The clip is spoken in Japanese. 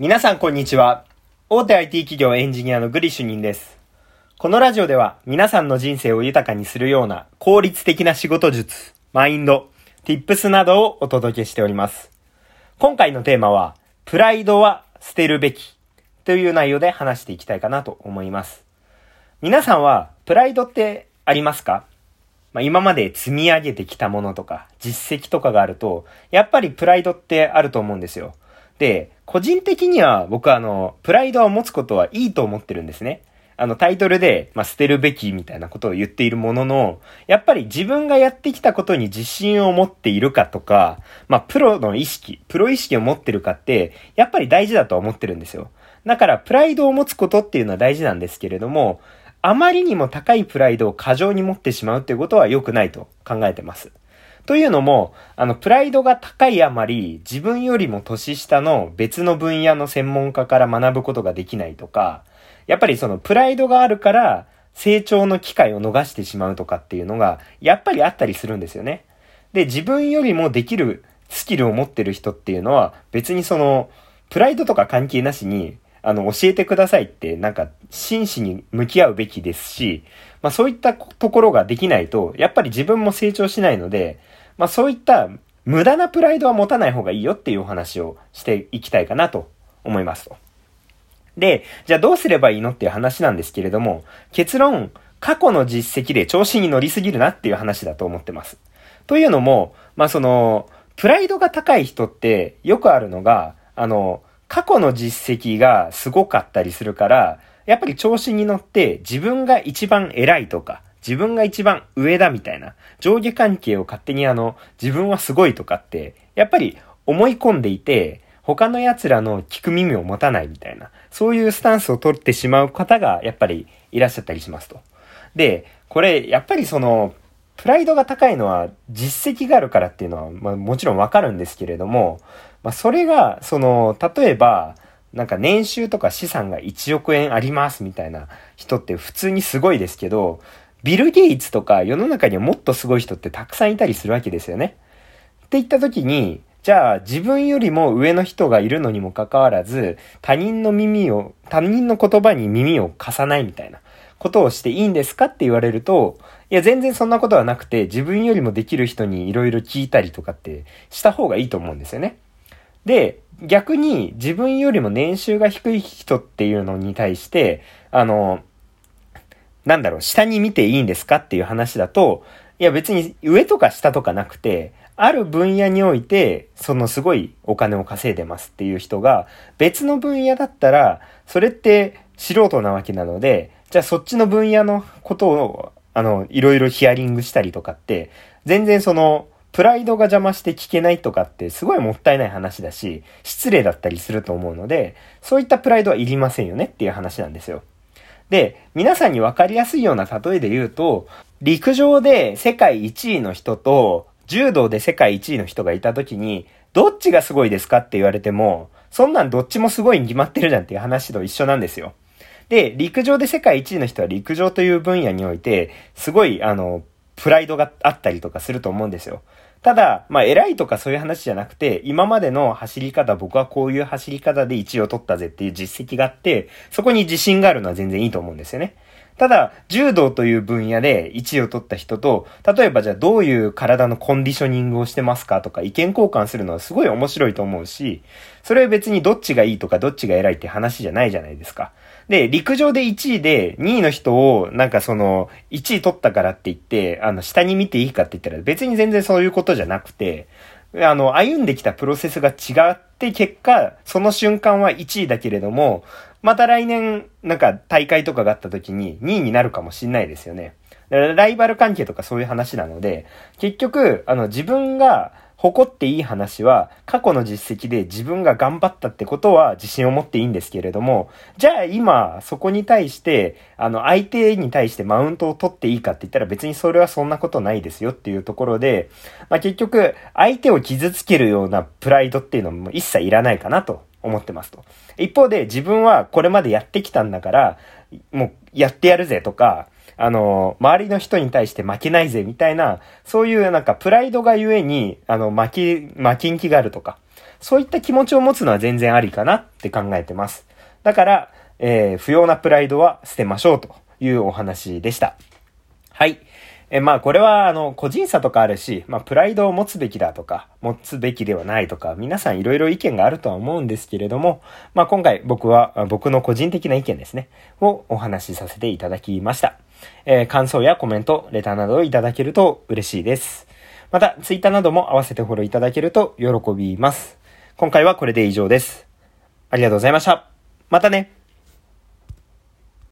皆さんこんにちは。大手 IT 企業エンジニアのグリ主任です。このラジオでは皆さんの人生を豊かにするような効率的な仕事術、マインド、tips などをお届けしております。今回のテーマは、プライドは捨てるべきという内容で話していきたいかなと思います。皆さんはプライドってありますか？まあ、今まで積み上げてきたものとか実績とかがあると、やっぱりプライドってあると思うんですよ。で、個人的には僕はあの、プライドを持つことはいいと思ってるんですね。あのタイトルで、まあ、捨てるべきみたいなことを言っているものの、やっぱり自分がやってきたことに自信を持っているかとか、まあ、プロの意識、プロ意識を持ってるかって、やっぱり大事だと思ってるんですよ。だから、プライドを持つことっていうのは大事なんですけれども、あまりにも高いプライドを過剰に持ってしまうっていうことは良くないと考えてます。というのも、あの、プライドが高いあまり、自分よりも年下の別の分野の専門家から学ぶことができないとか、やっぱりそのプライドがあるから、成長の機会を逃してしまうとかっていうのが、やっぱりあったりするんですよね。で、自分よりもできるスキルを持ってる人っていうのは、別にその、プライドとか関係なしに、あの、教えてくださいって、なんか、真摯に向き合うべきですし、まあそういったところができないと、やっぱり自分も成長しないので、まあそういった無駄なプライドは持たない方がいいよっていうお話をしていきたいかなと思いますと。で、じゃあどうすればいいのっていう話なんですけれども、結論、過去の実績で調子に乗りすぎるなっていう話だと思ってます。というのも、まあその、プライドが高い人ってよくあるのが、あの、過去の実績がすごかったりするから、やっぱり調子に乗って自分が一番偉いとか、自分が一番上だみたいな、上下関係を勝手にあの、自分はすごいとかって、やっぱり思い込んでいて、他の奴らの聞く耳を持たないみたいな、そういうスタンスを取ってしまう方がやっぱりいらっしゃったりしますと。で、これ、やっぱりその、プライドが高いのは実績があるからっていうのは、まあ、もちろんわかるんですけれども、まあ、それが、その、例えば、なんか年収とか資産が1億円ありますみたいな人って普通にすごいですけど、ビル・ゲイツとか世の中にはもっとすごい人ってたくさんいたりするわけですよね。って言った時に、じゃあ自分よりも上の人がいるのにもかかわらず、他人の耳を、他人の言葉に耳を貸さないみたいなことをしていいんですかって言われると、いや全然そんなことはなくて、自分よりもできる人に色々聞いたりとかってした方がいいと思うんですよね。で、逆に自分よりも年収が低い人っていうのに対して、あの、なんだろう、下に見ていいんですかっていう話だと、いや別に上とか下とかなくて、ある分野において、そのすごいお金を稼いでますっていう人が、別の分野だったら、それって素人なわけなので、じゃあそっちの分野のことを、あの、いろいろヒアリングしたりとかって、全然その、プライドが邪魔して聞けないとかってすごいもったいない話だし、失礼だったりすると思うので、そういったプライドはいりませんよねっていう話なんですよ。で、皆さんにわかりやすいような例えで言うと、陸上で世界1位の人と、柔道で世界1位の人がいた時に、どっちがすごいですかって言われても、そんなんどっちもすごいに決まってるじゃんっていう話と一緒なんですよ。で、陸上で世界一位の人は陸上という分野において、すごい、あの、プライドがあったりとかすると思うんですよ。ただ、まあ、偉いとかそういう話じゃなくて、今までの走り方、僕はこういう走り方で1位を取ったぜっていう実績があって、そこに自信があるのは全然いいと思うんですよね。ただ、柔道という分野で1位を取った人と、例えばじゃあどういう体のコンディショニングをしてますかとか意見交換するのはすごい面白いと思うし、それは別にどっちがいいとかどっちが偉いって話じゃないじゃないですか。で、陸上で1位で2位の人をなんかその1位取ったからって言って、あの下に見ていいかって言ったら別に全然そういうことじゃなくて、あの、歩んできたプロセスが違って結果、その瞬間は1位だけれども、また来年、なんか大会とかがあった時に2位になるかもしんないですよね。ライバル関係とかそういう話なので、結局、あの自分が誇っていい話は、過去の実績で自分が頑張ったってことは自信を持っていいんですけれども、じゃあ今、そこに対して、あの、相手に対してマウントを取っていいかって言ったら別にそれはそんなことないですよっていうところで、まあ、結局、相手を傷つけるようなプライドっていうのも一切いらないかなと思ってますと。一方で自分はこれまでやってきたんだから、もうやってやるぜとか、あの、周りの人に対して負けないぜみたいな、そういうなんかプライドがゆえに、あの、負け、負けん気があるとか、そういった気持ちを持つのは全然ありかなって考えてます。だから、えー、不要なプライドは捨てましょうというお話でした。はい。え、まあこれはあの個人差とかあるし、まあプライドを持つべきだとか、持つべきではないとか、皆さんいろいろ意見があるとは思うんですけれども、まあ今回僕は僕の個人的な意見ですね、をお話しさせていただきました。えー、感想やコメント、レターなどをいただけると嬉しいです。また、ツイッターなども合わせてフォローいただけると喜びます。今回はこれで以上です。ありがとうございました。またね。